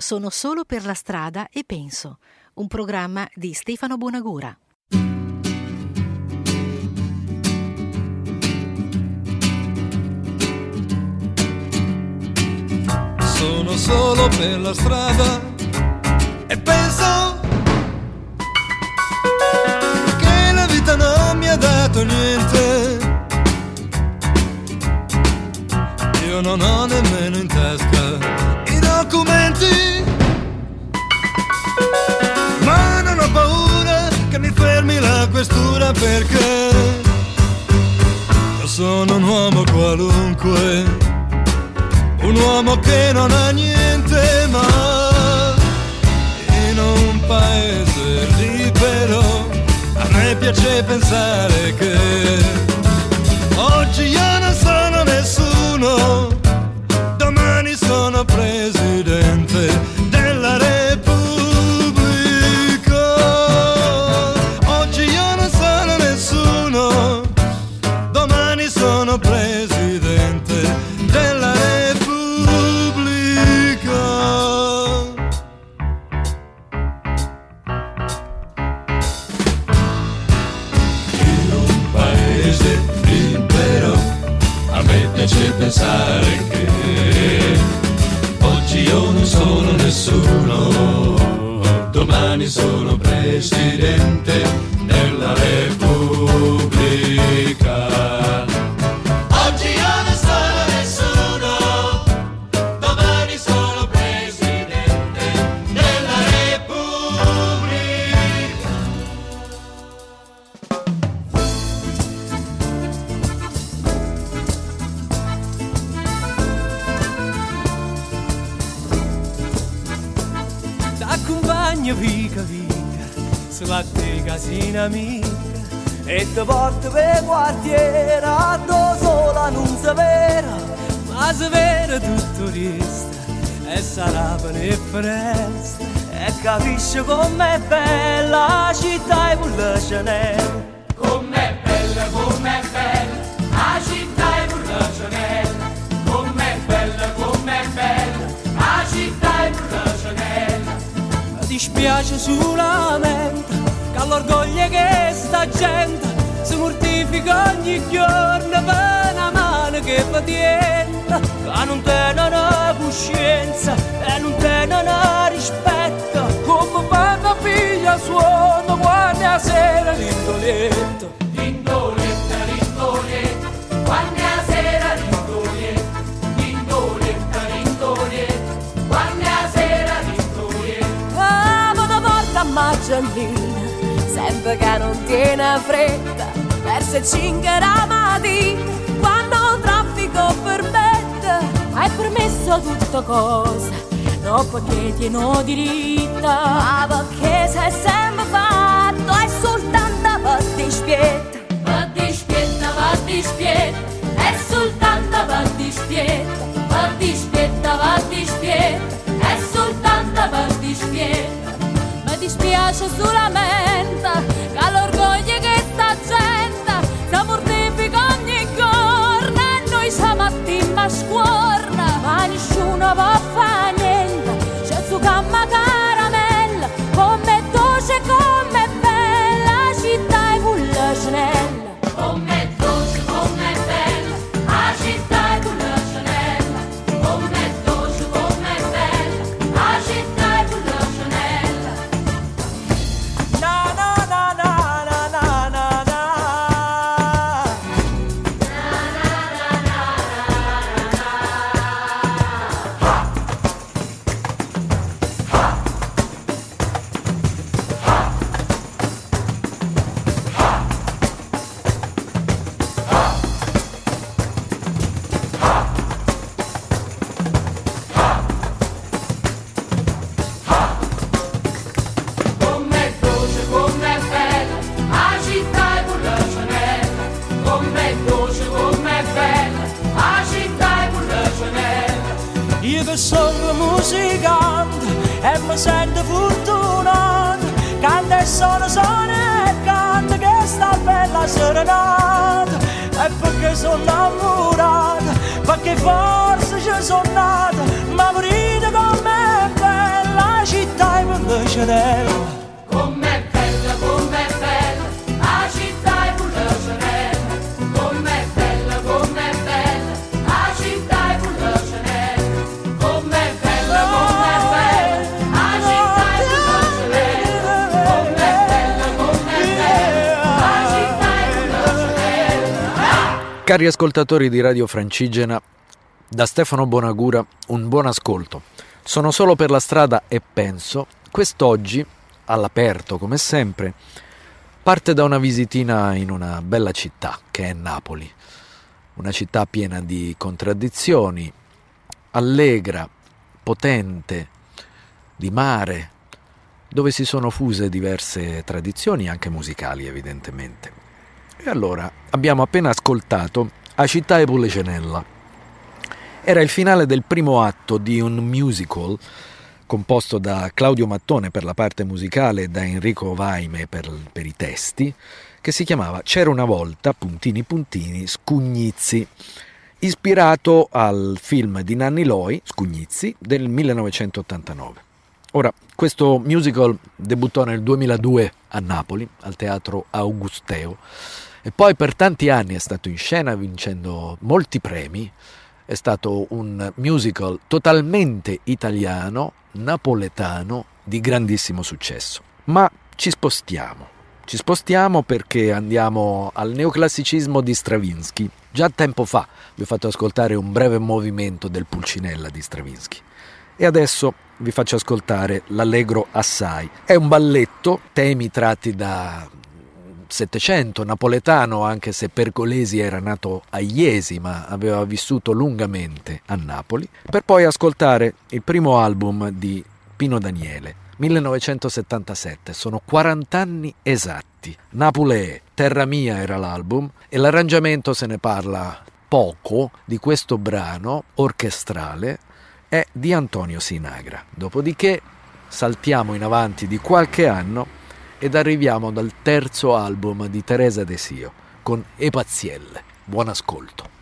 Sono solo per la strada e penso, un programma di Stefano Bonagura. Sono solo per la strada e penso che la vita non mi ha dato niente. Io non ho nemmeno in tasca i documenti, questura perché io sono un uomo qualunque un uomo che non ha niente ma in un paese libero a me piace pensare che oggi io non sono nessuno domani sono presidente T'accompagno vica vica sulla te casina amica e ti porto per quartiere a sola non si vera ma si vera tutto resta e sarà per differenza e capisci com'è bella la città e pure Chanel dispiace solamente che all'orgoglio che sta gente si mortifica ogni giorno per una mano che fa tienta che non tenono coscienza e non tenono rispetto. Come fanno figlia suono quando a sera l'indolietto sempre che non tiene fretta, verso 5 la mattina, quando il traffico permette, hai permesso tutto cosa, non perché tieno diritta, ma perché sei sempre fatto, è soltanto per dispietta, per dispietta, per dispietta, è soltanto per dispietta, per dispietta, per dispietta, è soltanto per dispietta. Mi dispiace solamente ascoltatori di Radio Francigena, da Stefano Bonagura un buon ascolto. Sono solo per la strada e penso, quest'oggi, all'aperto come sempre, parte da una visitina in una bella città che è Napoli. Una città piena di contraddizioni, allegra, potente, di mare, dove si sono fuse diverse tradizioni anche musicali evidentemente. E allora abbiamo appena ascoltato A città e Pulecenella. Era il finale del primo atto di un musical composto da Claudio Mattone per la parte musicale e da Enrico Vaime per, per i testi, che si chiamava C'era una volta, puntini puntini, Scugnizzi, ispirato al film di Nanni Loi, Scugnizzi, del 1989. Ora, questo musical debuttò nel 2002 a Napoli, al teatro Augusteo, e poi per tanti anni è stato in scena vincendo molti premi. È stato un musical totalmente italiano, napoletano, di grandissimo successo. Ma ci spostiamo. Ci spostiamo perché andiamo al neoclassicismo di Stravinsky. Già tempo fa vi ho fatto ascoltare un breve movimento del Pulcinella di Stravinsky. E adesso vi faccio ascoltare l'Allegro Assai. È un balletto, temi tratti da Settecento, napoletano, anche se Pergolesi era nato a Iesi, ma aveva vissuto lungamente a Napoli, per poi ascoltare il primo album di Pino Daniele, 1977. Sono 40 anni esatti. Napoli, Terra mia era l'album e l'arrangiamento se ne parla poco di questo brano orchestrale è di Antonio Sinagra. Dopodiché saltiamo in avanti di qualche anno ed arriviamo dal terzo album di Teresa De Sio con E Pazielle. Buon ascolto.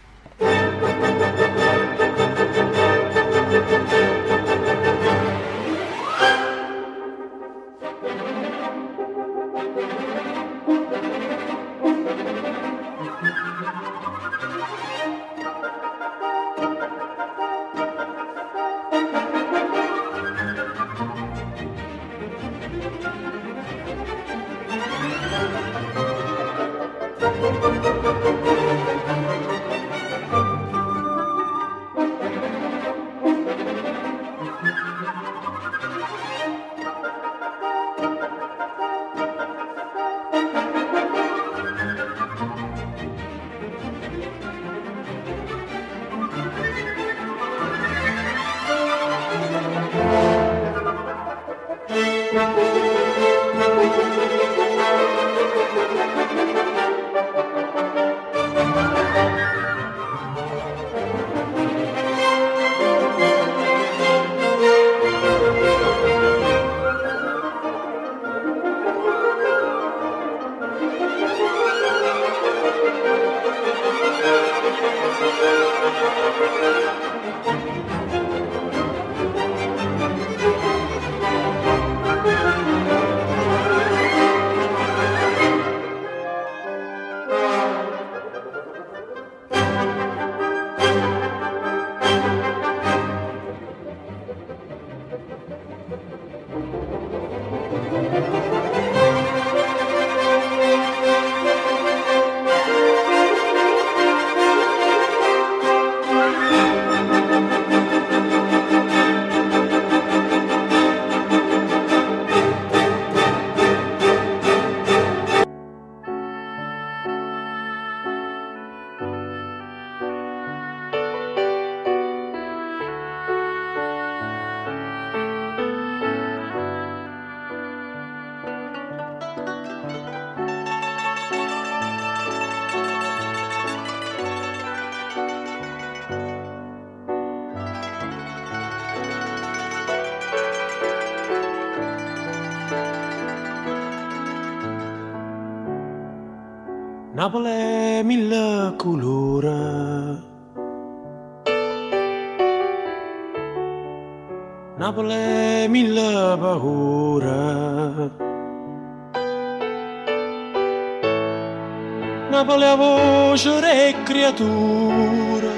Napoli è mille colori. Napoli mille paure. Napoli a voce re creatura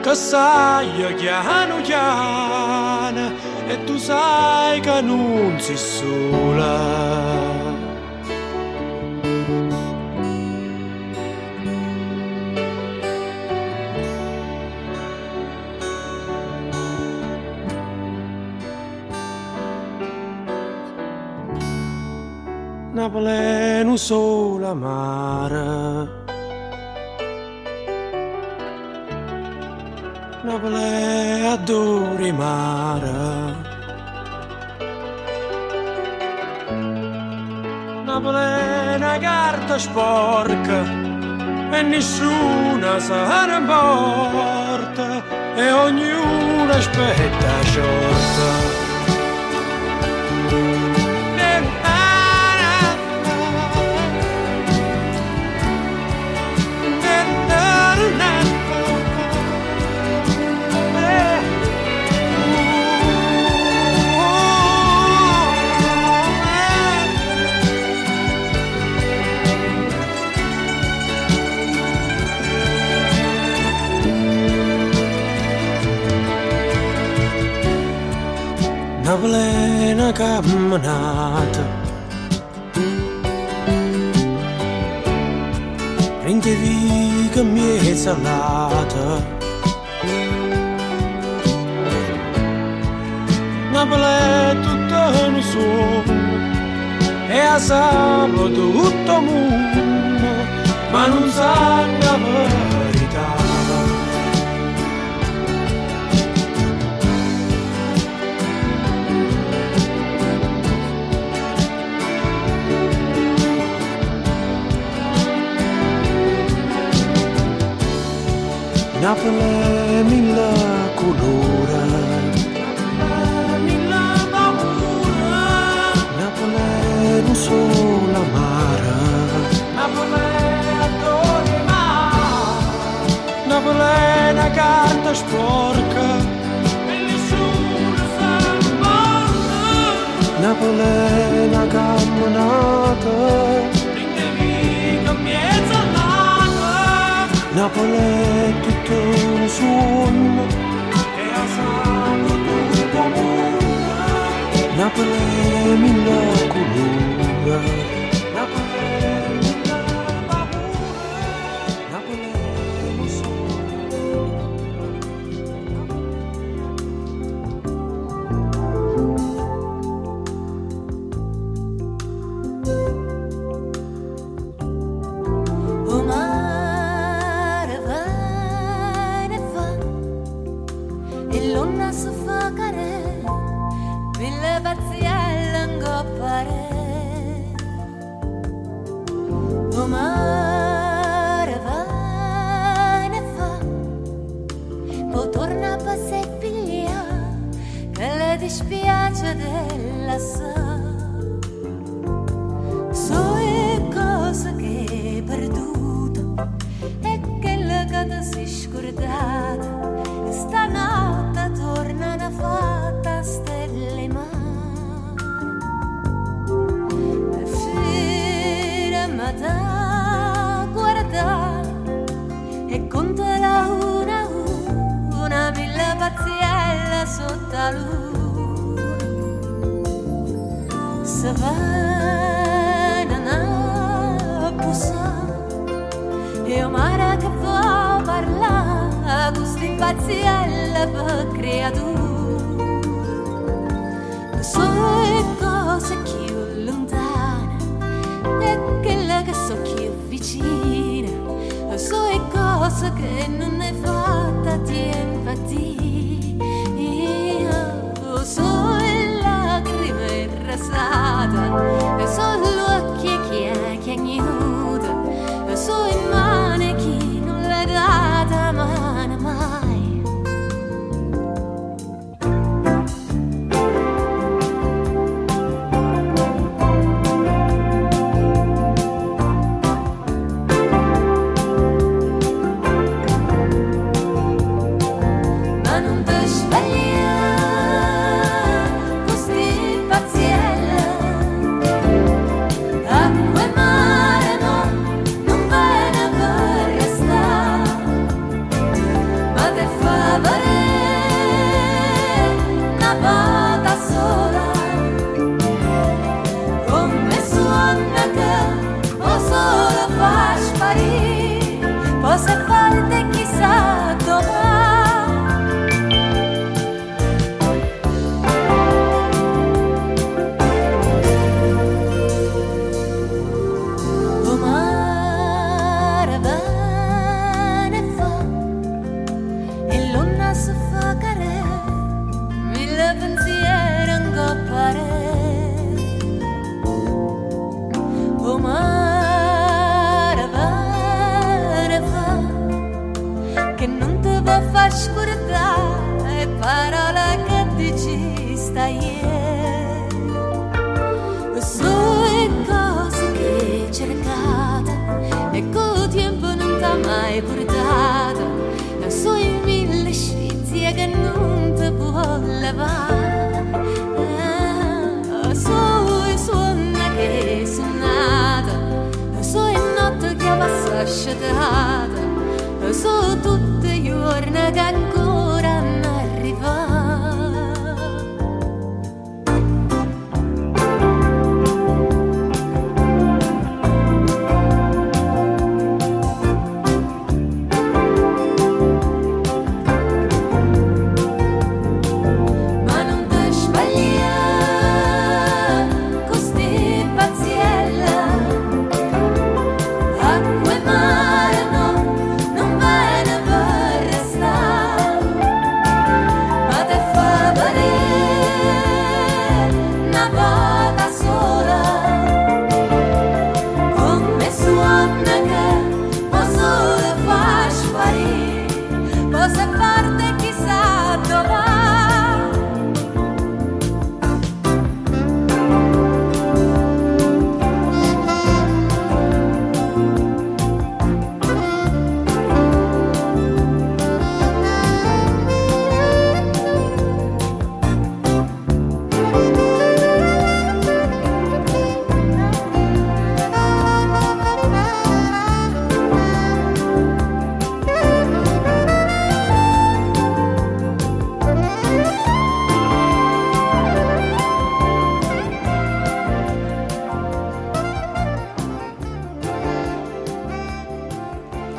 che sai chiano chiano e tu sai che non sei sola. Napoli non solo mare. Napoli adori mare. Napoli è una carta sporca e nessuna se ne importa e ognuno aspetta sciorta. Camminata. Prende viga mia salata. Una plena tutta un E a sabato tutto mondo Ma non sa la Napoli mille colore. Napoli è non solo mare Napoli adoro mare. Napoli è una carta sporca. E nessuno sa Napoli è una camminata. Napoli è tutto un suono e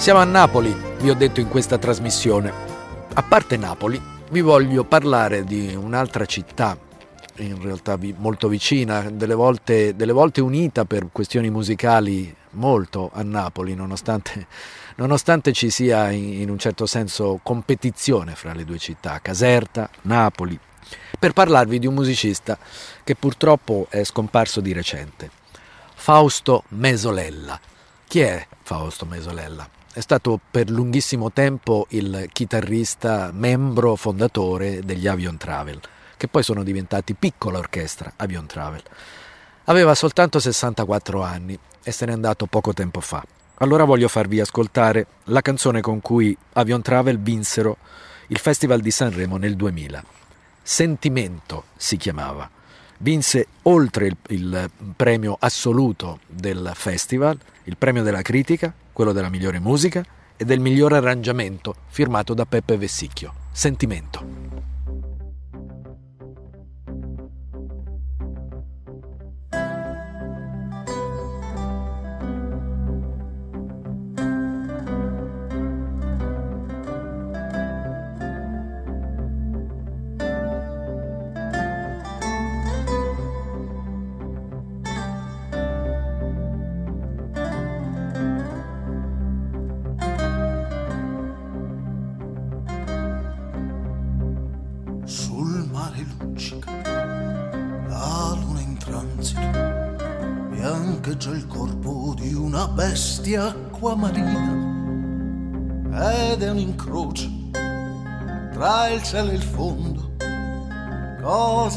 Siamo a Napoli, vi ho detto in questa trasmissione. A parte Napoli, vi voglio parlare di un'altra città, in realtà molto vicina, delle volte, delle volte unita per questioni musicali molto a Napoli, nonostante, nonostante ci sia in, in un certo senso competizione fra le due città, Caserta, Napoli, per parlarvi di un musicista che purtroppo è scomparso di recente, Fausto Mesolella. Chi è Fausto Mesolella? È stato per lunghissimo tempo il chitarrista, membro fondatore degli Avion Travel, che poi sono diventati piccola orchestra Avion Travel. Aveva soltanto 64 anni e se n'è andato poco tempo fa. Allora voglio farvi ascoltare la canzone con cui Avion Travel vinsero il Festival di Sanremo nel 2000. Sentimento si chiamava. Vinse oltre il, il premio assoluto del festival, il premio della critica, quello della migliore musica e del miglior arrangiamento firmato da Peppe Vessicchio. Sentimento.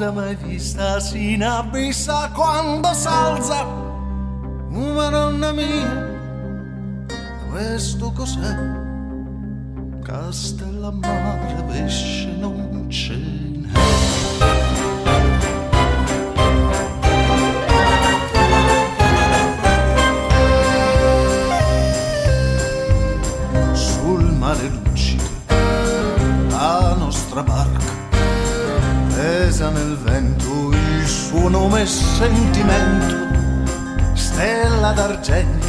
Cosa mai vista si inabissa quando s'alza. Madonna mia questo cos'è? Castellammare pesce pretend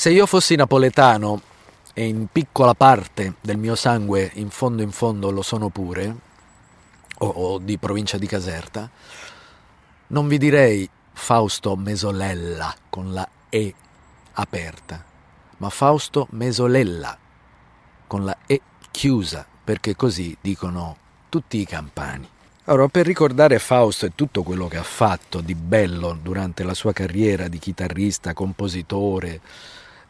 Se io fossi napoletano e in piccola parte del mio sangue in fondo in fondo lo sono pure, o, o di provincia di Caserta, non vi direi Fausto Mesolella con la E aperta, ma Fausto Mesolella con la E chiusa, perché così dicono tutti i campani. Allora, per ricordare Fausto e tutto quello che ha fatto di bello durante la sua carriera di chitarrista, compositore,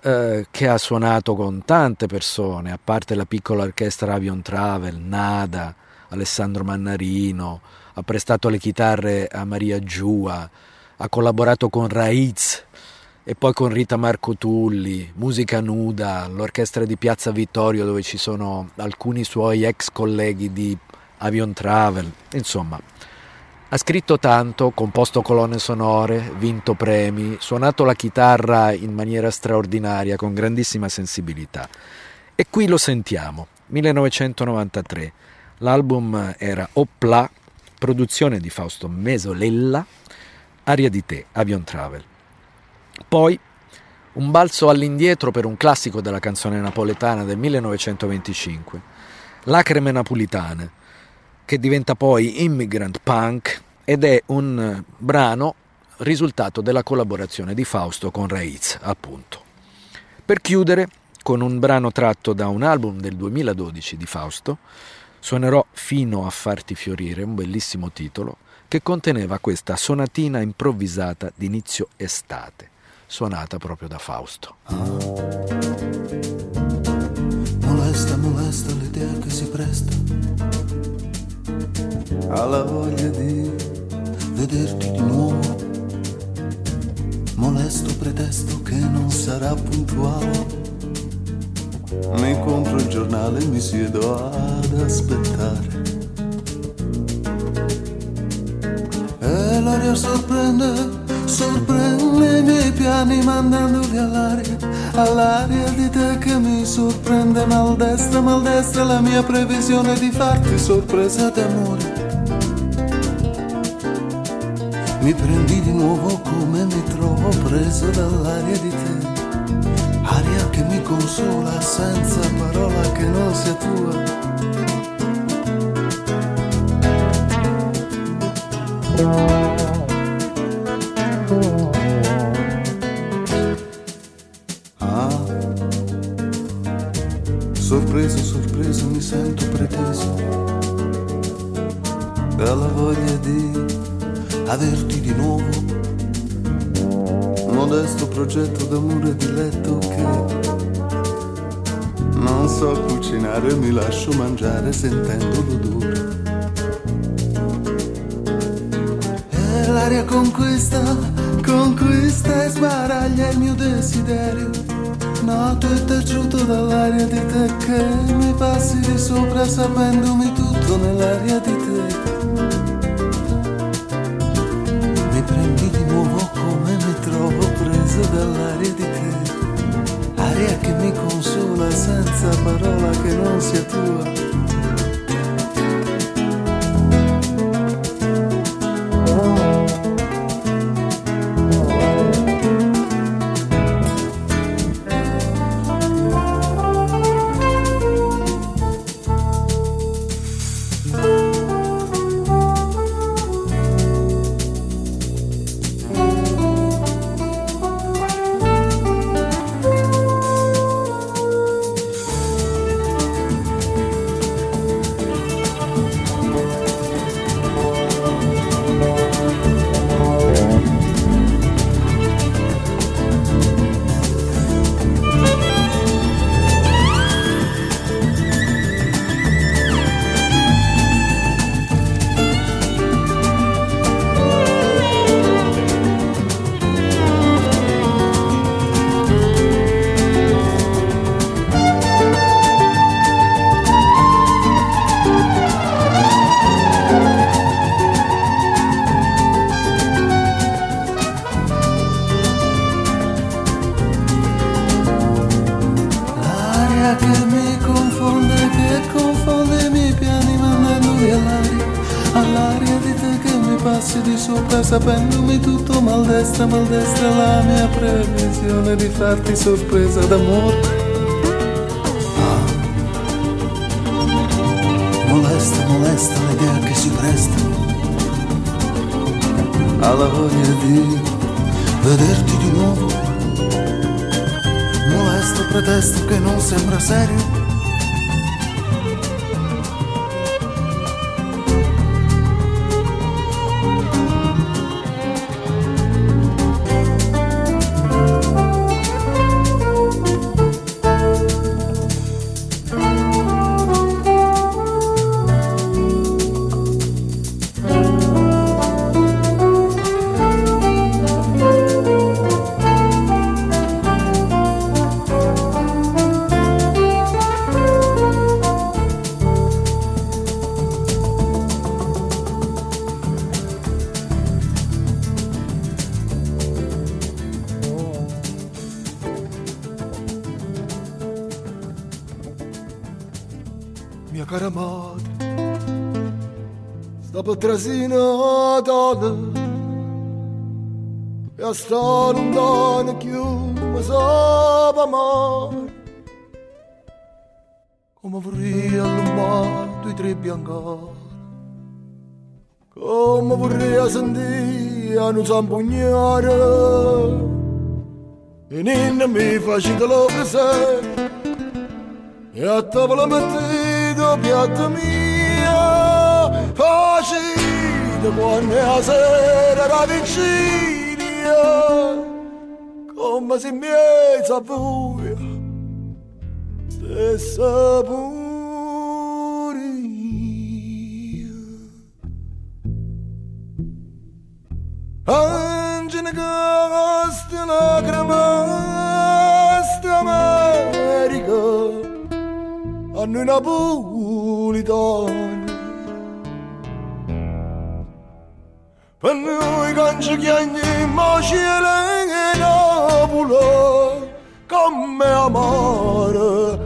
eh, che ha suonato con tante persone, a parte la piccola orchestra Avion Travel, Nada, Alessandro Mannarino, ha prestato le chitarre a Maria Giua, ha collaborato con Raiz e poi con Rita Marco Tulli, Musica Nuda, l'orchestra di Piazza Vittorio dove ci sono alcuni suoi ex colleghi di Avion Travel, insomma. Ha scritto tanto, composto colonne sonore, vinto premi, suonato la chitarra in maniera straordinaria, con grandissima sensibilità. E qui lo sentiamo, 1993. L'album era Opla, produzione di Fausto Mesolella, Aria di te, Avion Travel. Poi un balzo all'indietro per un classico della canzone napoletana del 1925, Lacrime napolitane, che diventa poi Immigrant Punk ed è un brano risultato della collaborazione di Fausto con Raiz, appunto. Per chiudere, con un brano tratto da un album del 2012 di Fausto, suonerò Fino a farti fiorire, un bellissimo titolo, che conteneva questa sonatina improvvisata d'inizio estate, suonata proprio da Fausto. Molesta, molesta l'idea che si presta alla voglia di vederti di nuovo. Molesto pretesto che non sarà puntuale. Mi compro il giornale e mi siedo ad aspettare. E l'aria sorprende, sorprende i miei piani mandandoli all'aria, all'aria di te che mi sorprende maldestra, maldestra la mia previsione di farti sorpresa d'amore. Mi prendi di nuovo come mi trovo preso dall'aria di te, aria che mi consola senza parola che non sia tua. Averti di nuovo. Modesto progetto d'amore di letto che non so cucinare, mi lascio mangiare sentendo l'odore. E l'aria conquista, conquista e sbaraglia il mio desiderio. Nato e taciuto dall'aria di te che mi passi di sopra sapendomi tutto nell'aria di te. Senza parola che non sia tua. Di farti sorpresa d'amore. Sta patrasina donna e sta lontana più ma sa amare come vorrei all'umato i tre biancari come vorrei sentire a non zampugnare e ninna mi facete lo presente e a tavola mettete piatta mia facete quando è la sera la vigilia come se mezza buia stessa pure io Angela Gasta lacrima sta America a noi napolitani per noi canci chiagni ma cielo e Napoli come amare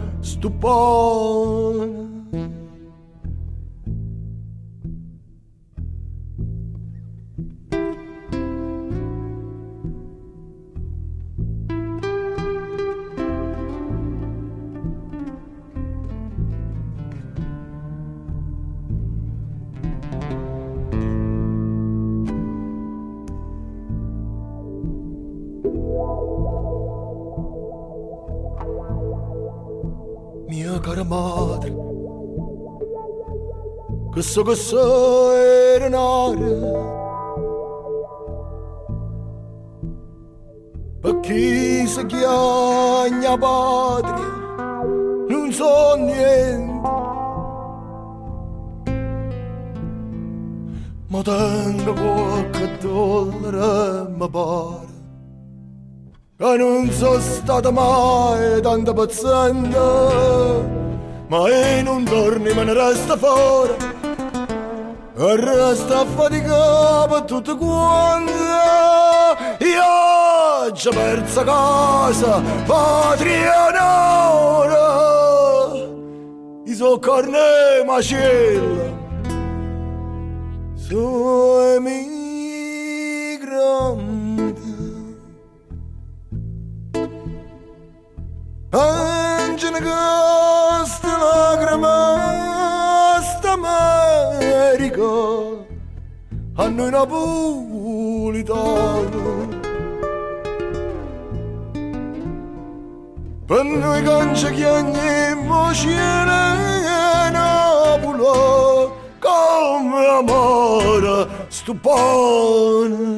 questo era nare per chi si chiagna patria non so niente ma tengo qualche dollaro mi pare che non sono stata mai tanto paziente, ma in un giorno me ne resta fuori, e resta a fatica per tutte quante. Io già perso casa, patria onore, i suoi carne macella, sui migranti. Angela Costa sta America a noi napolitano per noi canci chiagniamo cielo e Napoli come amore stupone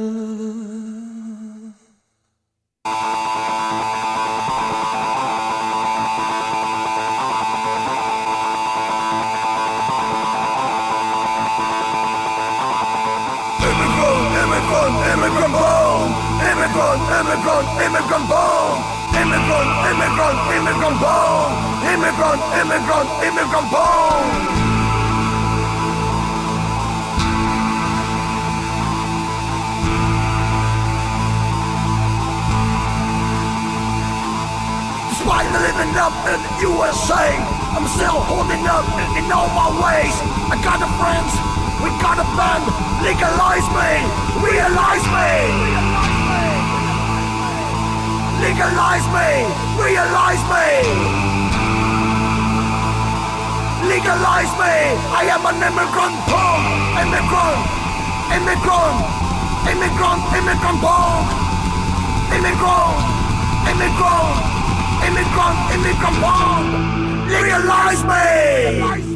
immigrant, immigrant bomb. Immigrant, immigrant, immigrant bomb. Immigrant, immigrant, immigrant bomb. despite living up in the USA, I'm still holding up in, all my ways. I got a friends, we got a band, legalize me, realize me. Realize me. Legalize me, realize me. Legalize me. I am an immigrant punk, immigrant, immigrant, immigrant, immigrant punk, immigrant, immigrant, immigrant, immigrant punk. Legalize me. Legalize me.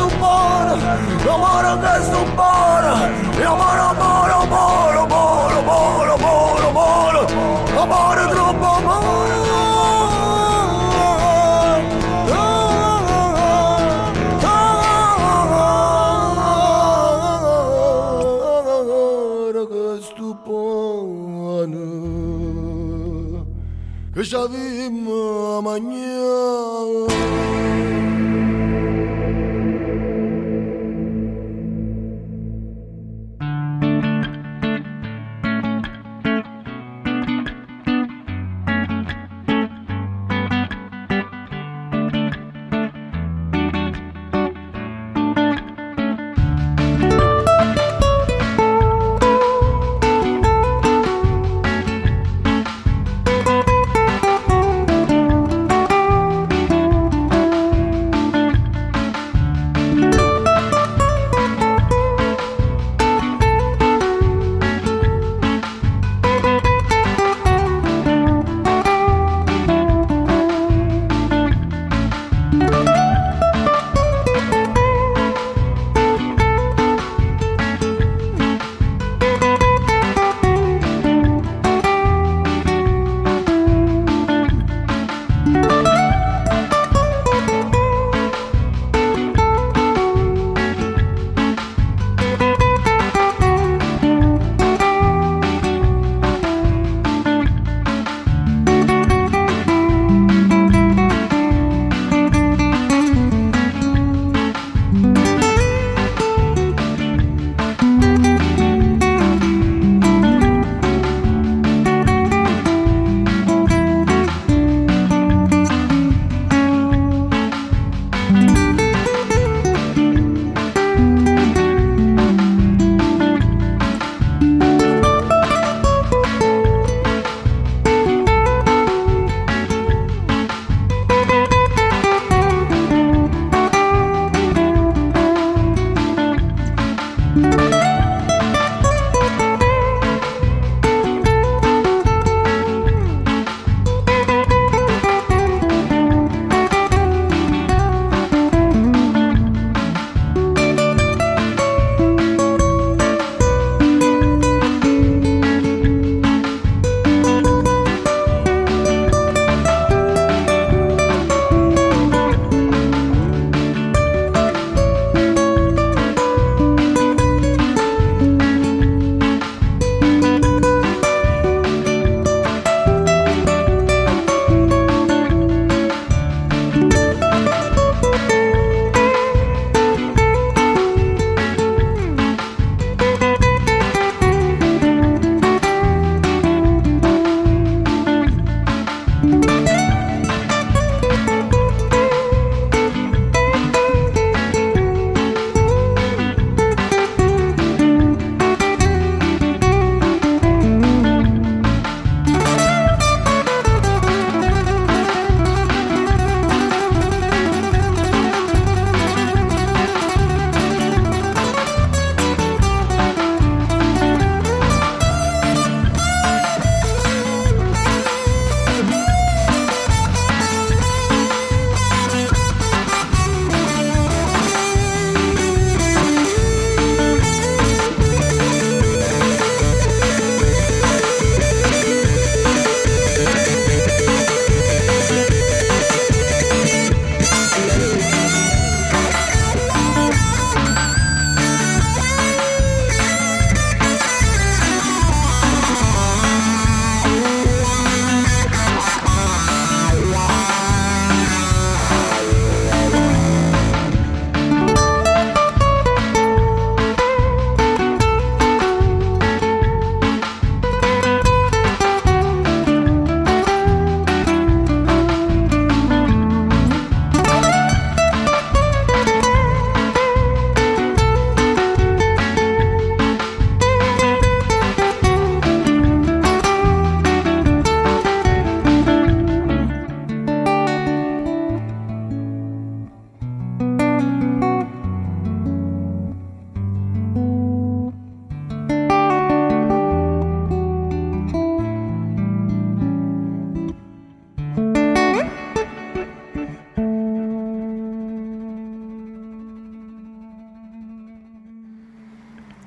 Eu moro desde um moro Eu moro, moro, moro, moro, moro, moro, moro Eu moro de um moro Que já vi amanhã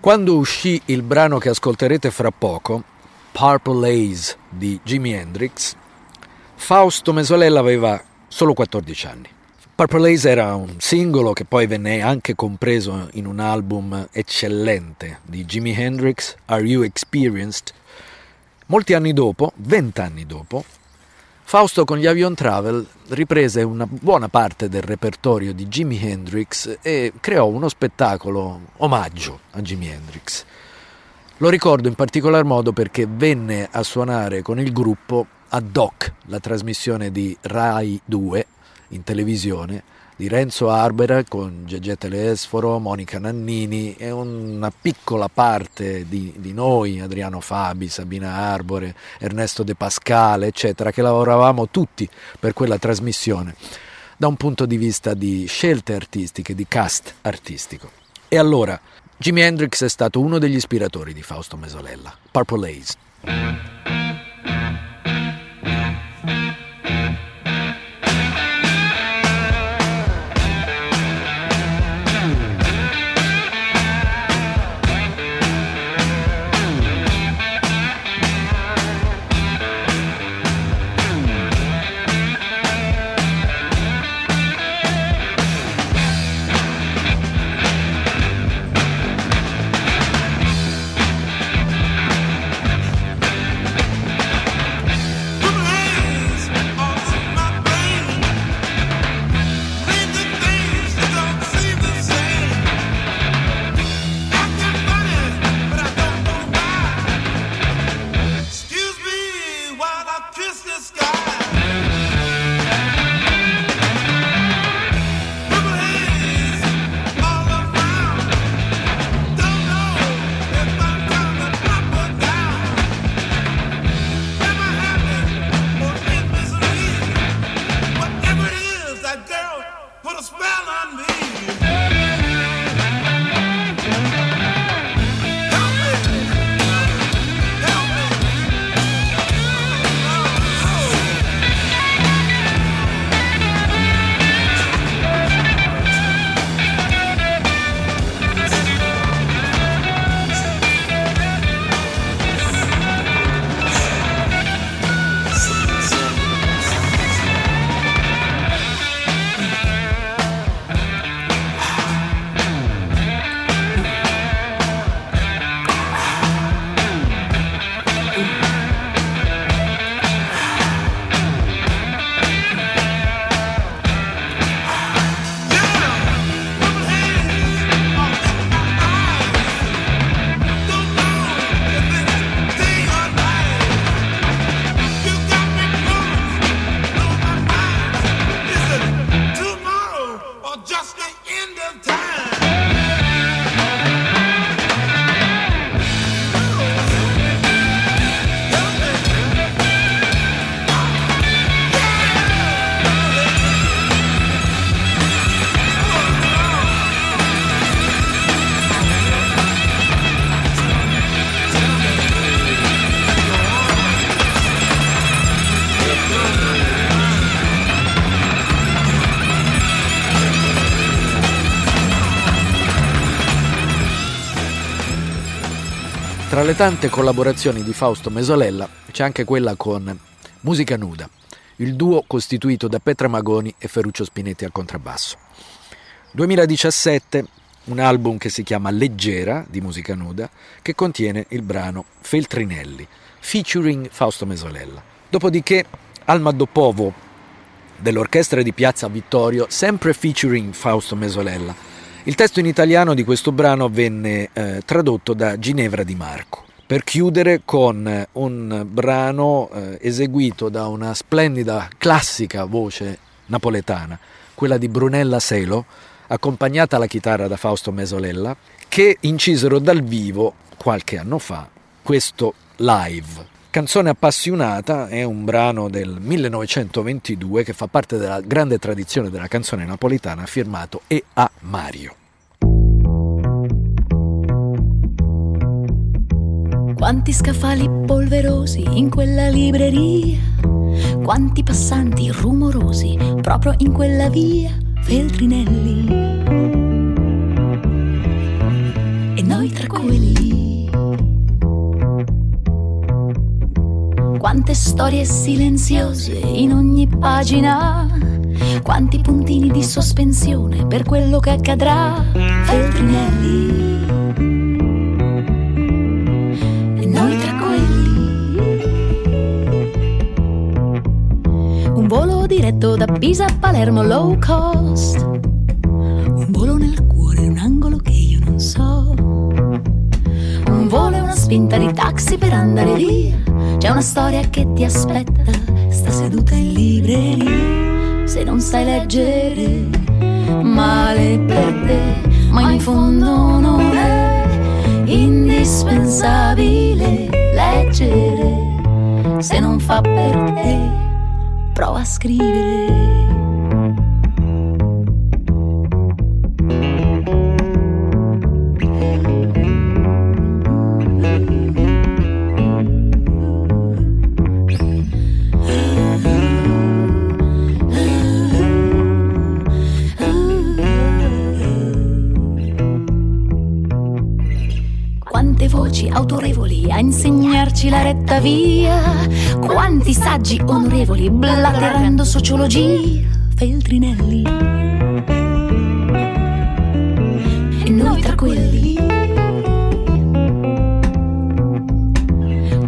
Quando uscì il brano che ascolterete fra poco, Purple Haze di Jimi Hendrix, Fausto Mesolella aveva solo 14 anni. Purple Haze era un singolo che poi venne anche compreso in un album eccellente di Jimi Hendrix, Are You Experienced? Molti anni dopo, vent'anni dopo, Fausto con gli Avion Travel riprese una buona parte del repertorio di Jimi Hendrix e creò uno spettacolo omaggio a Jimi Hendrix. Lo ricordo in particolar modo perché venne a suonare con il gruppo a Doc, la trasmissione di Rai 2 in televisione, di Renzo Arbera con Gegè Telesforo, Monica Nannini e una piccola parte di, di, noi, Adriano Fabi, Sabina Arbore, Ernesto De Pascale, eccetera, che lavoravamo tutti per quella trasmissione da un punto di vista di scelte artistiche, di cast artistico. E allora, Jimi Hendrix è stato uno degli ispiratori di Fausto Mesolella, Purple Haze. Le tante collaborazioni di Fausto Mesolella c'è anche quella con Musica Nuda, il duo costituito da Petra Magoni e Ferruccio Spinetti al contrabbasso. 2017, un album che si chiama Leggera di Musica Nuda, che contiene il brano Feltrinelli, featuring Fausto Mesolella. Dopodiché Alma Dopovo dell'orchestra di Piazza Vittorio, sempre featuring Fausto Mesolella. Il testo in italiano di questo brano venne eh, tradotto da Ginevra Di Marco. Per chiudere con eh, un brano eh, eseguito da una splendida, classica voce napoletana, quella di Brunella Selo, accompagnata alla chitarra da Fausto Mesolella, che incisero dal vivo qualche anno fa questo live. Canzone appassionata è un brano del 1922 che fa parte della grande tradizione della canzone napolitana firmato E a Mario. Quanti scaffali polverosi in quella libreria, quanti passanti rumorosi proprio in quella via Feltrinelli. E noi tra quelli Quante storie silenziose in ogni pagina, quanti puntini di sospensione per quello che accadrà. Feltrinelli. E noi tra quelli. Un volo diretto da Pisa a Palermo low cost. Un volo nel cuore, un angolo che io non so. Un volo una spinta di taxi per andare via. C'è una storia che ti aspetta, sta seduta in libreria. Se non sai leggere, male per te, ma in fondo non è indispensabile leggere. Se non fa per te, prova a scrivere. Autorevoli a insegnarci la retta via, quanti saggi onorevoli blaterando sociologia, Feltrinelli. E noi tra quelli.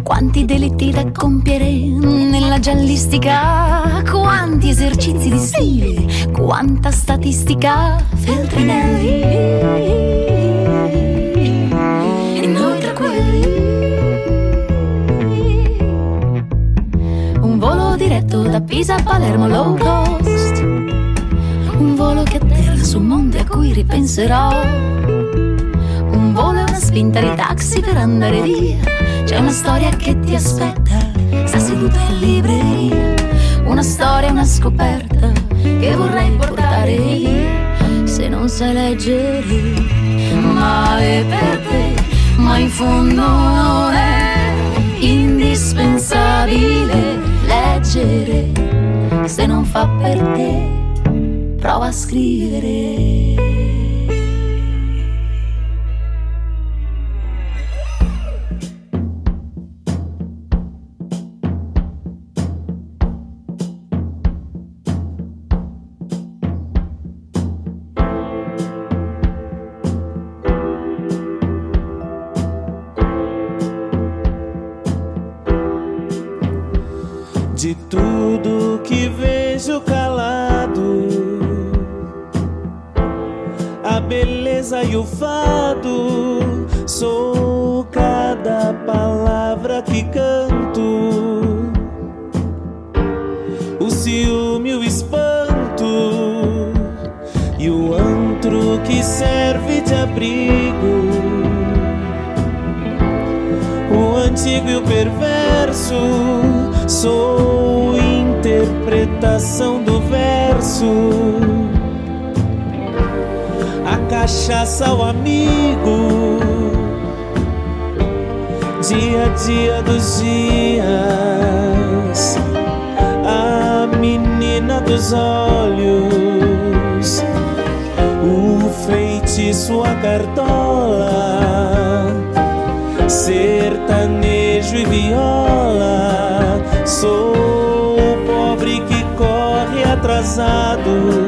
Quanti delitti da compiere nella giallistica, quanti esercizi di stile, quanta statistica, Feltrinelli. Da Pisa a Palermo low cost. Un volo che atterra su monte a cui ripenserò. Un volo e una spinta di taxi per andare via. C'è una storia che ti aspetta, sta seduta in libreria. Una storia, una scoperta che vorrei portare via. Se non sai leggere, male per te, ma in fondo non è indispensabile leggere. Se non fa per te, prova a scrivere. Beleza e o fado, sou cada palavra que canto, o ciúme, o espanto e o antro que serve de abrigo o antigo e o perverso. Sou interpretação do verso. Cachaça ao amigo. Dia a dia dos dias. A menina dos olhos. O feitiço, a cartola sertanejo e viola. Sou o pobre que corre atrasado,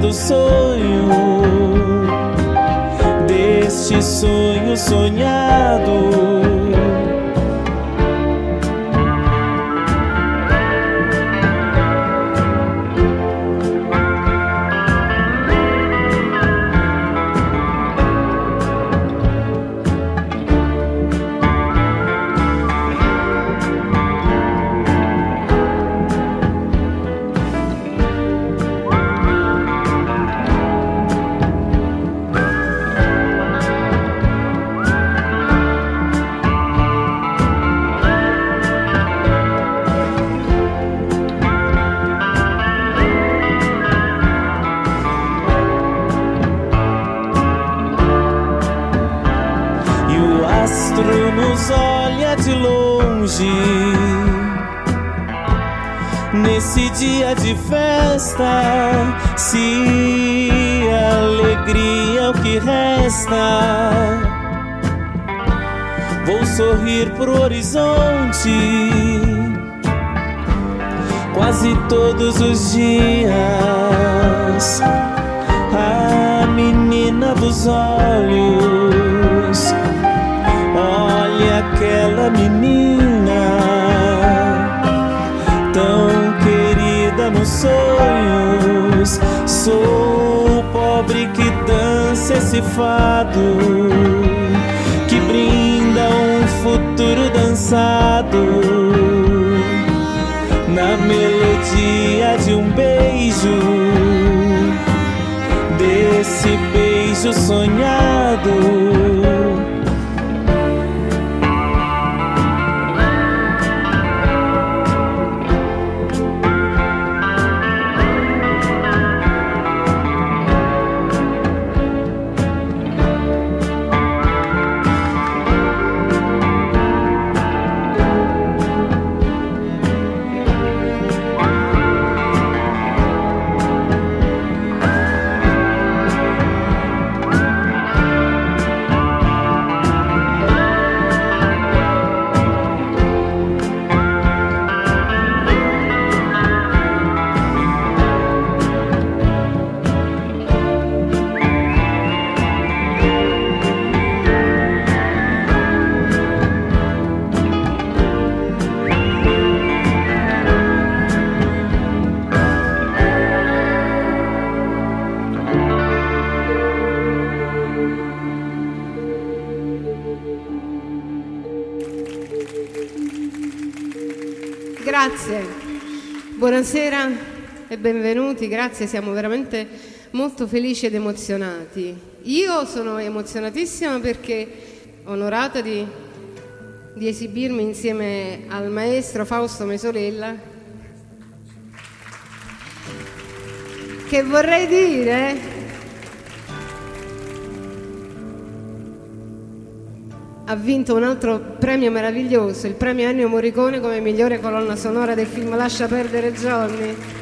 do sonho, deste sonho sonhado. Longe. nesse dia de festa, se alegria é o que resta, vou sorrir pro horizonte quase todos os dias. A menina dos olhos, olha aquela menina Sou o pobre que dança esse fado, que brinda um futuro dançado na melodia de um beijo, desse beijo sonhado. Buonasera e benvenuti, grazie, siamo veramente molto felici ed emozionati. Io sono emozionatissima perché onorata di, di esibirmi insieme al maestro Fausto Mesolella, che vorrei dire ha vinto un altro premio meraviglioso, il premio Ennio Morricone come migliore colonna sonora del film Lascia perdere Johnny.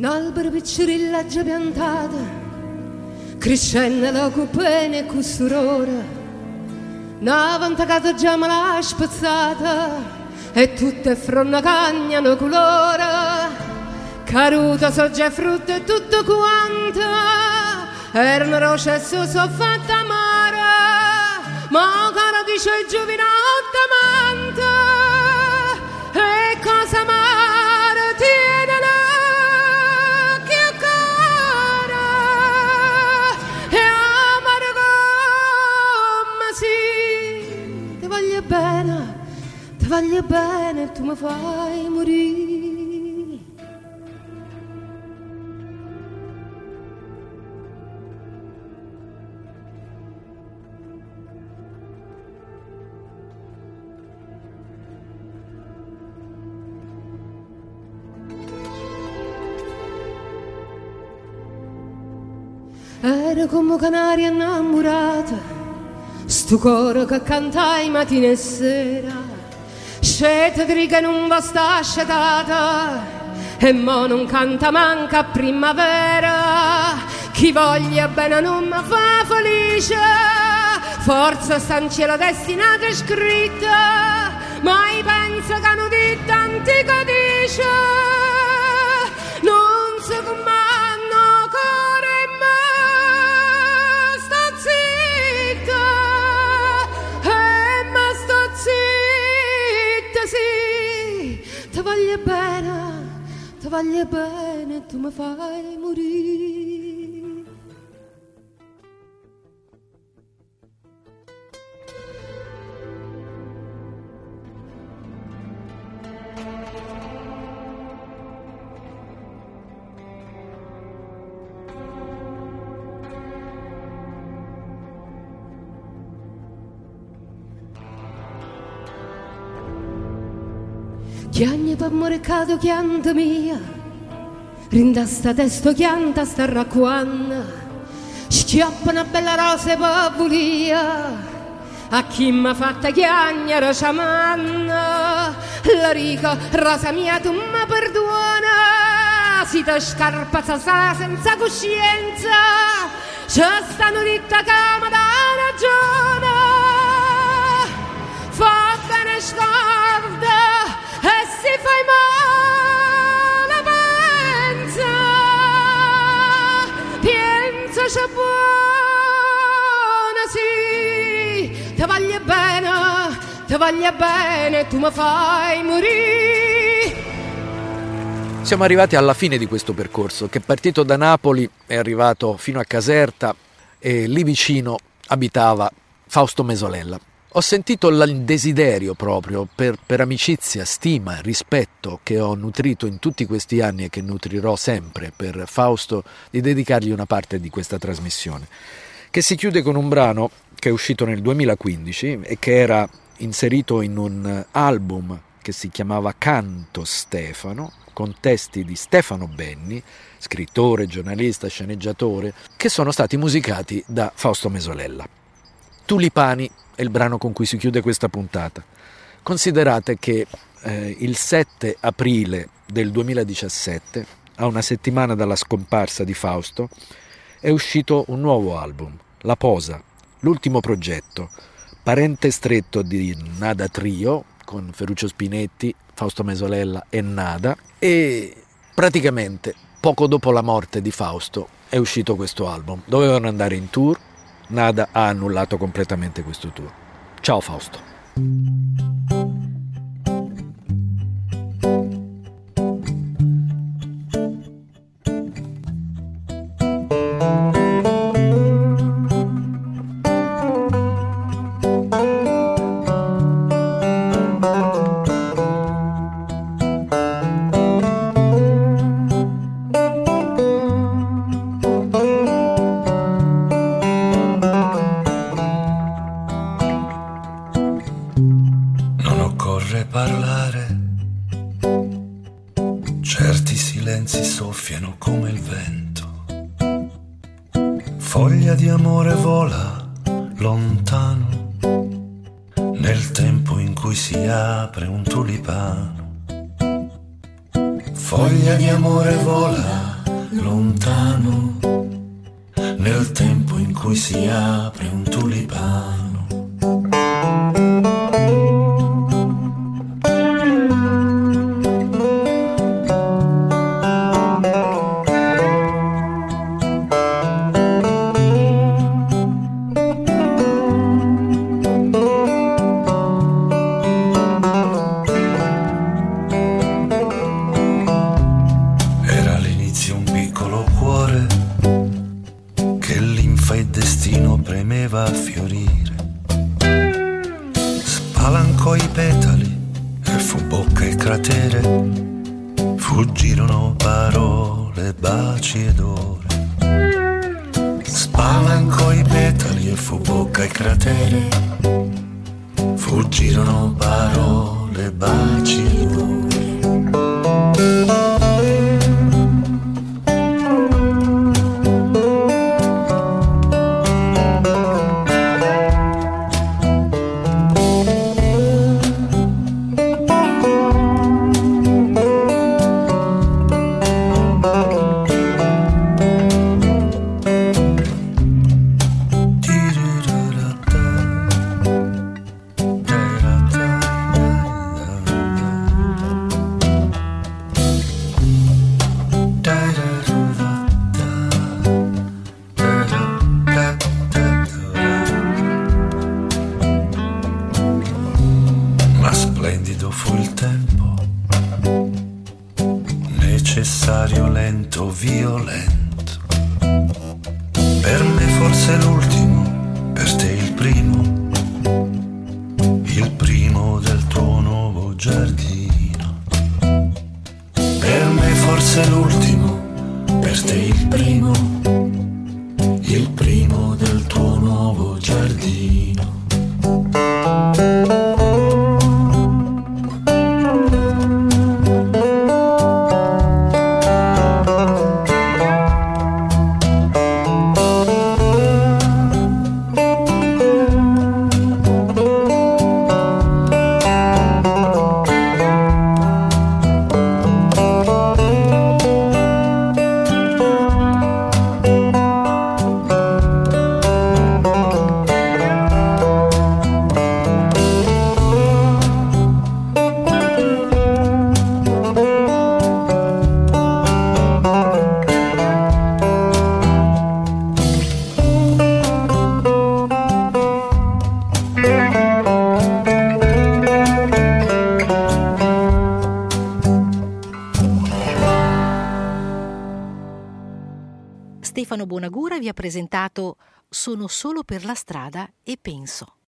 Un albero piccirilla già piantata, crescendo cupene e costurora, una vantacata già me l'ha spezzata, e tutte fronna cagnano colore, caruta so già frutta e tutto quanto, erano roce e so so fatta amare, ma cara dice il giovinotta amante, e cosa amare voglio bene, ti voglio bene, tu mi fai morire. Era come canaria innamorata, sto coro che cantai mattina e sera, sceta che non va sta asciatata, e mo non canta manca primavera, chi voglia bene non mi fa felice, forza sta in cielo destinata e scritta, mai pensa che hanno detto antica dice, voglio bene, tu mi fai morire. Mercato chianta mia, rinda sta testo chianta sta racquanna, schioppa una bella rosa per volia, a chi m'ha fatta chiagnere ciamanna, la rica, rosa mia tu mi perdona, si te scarpa sa senza coscienza, c'è stanno ditta cama da ragione, fa bene scorda voglio bene, ti voglio bene, tu mi fai morire. Siamo arrivati alla fine di questo percorso che è partito da Napoli, è arrivato fino a Caserta e lì vicino abitava Fausto Mesolella. Ho sentito il desiderio proprio per, per amicizia, stima, rispetto che ho nutrito in tutti questi anni e che nutrirò sempre per Fausto di dedicargli una parte di questa trasmissione, che si chiude con un brano che è uscito nel 2015 e che era inserito in un album che si chiamava Canto Stefano, con testi di Stefano Benni, scrittore, giornalista, sceneggiatore, che sono stati musicati da Fausto Mesolella. Tulipani è il brano con cui si chiude questa puntata. Considerate che eh, il 7 aprile del 2017, a una settimana dalla scomparsa di Fausto, è uscito un nuovo album, La Posa, l'ultimo progetto, parente stretto di Nada Trio, con Ferruccio Spinetti, Fausto Mesolella e Nada, e praticamente poco dopo la morte di Fausto è uscito questo album. Dovevano andare in tour, Nada ha annullato completamente questo tour. Ciao Fausto. Bonagura vi ha presentato Sono solo per la strada e penso.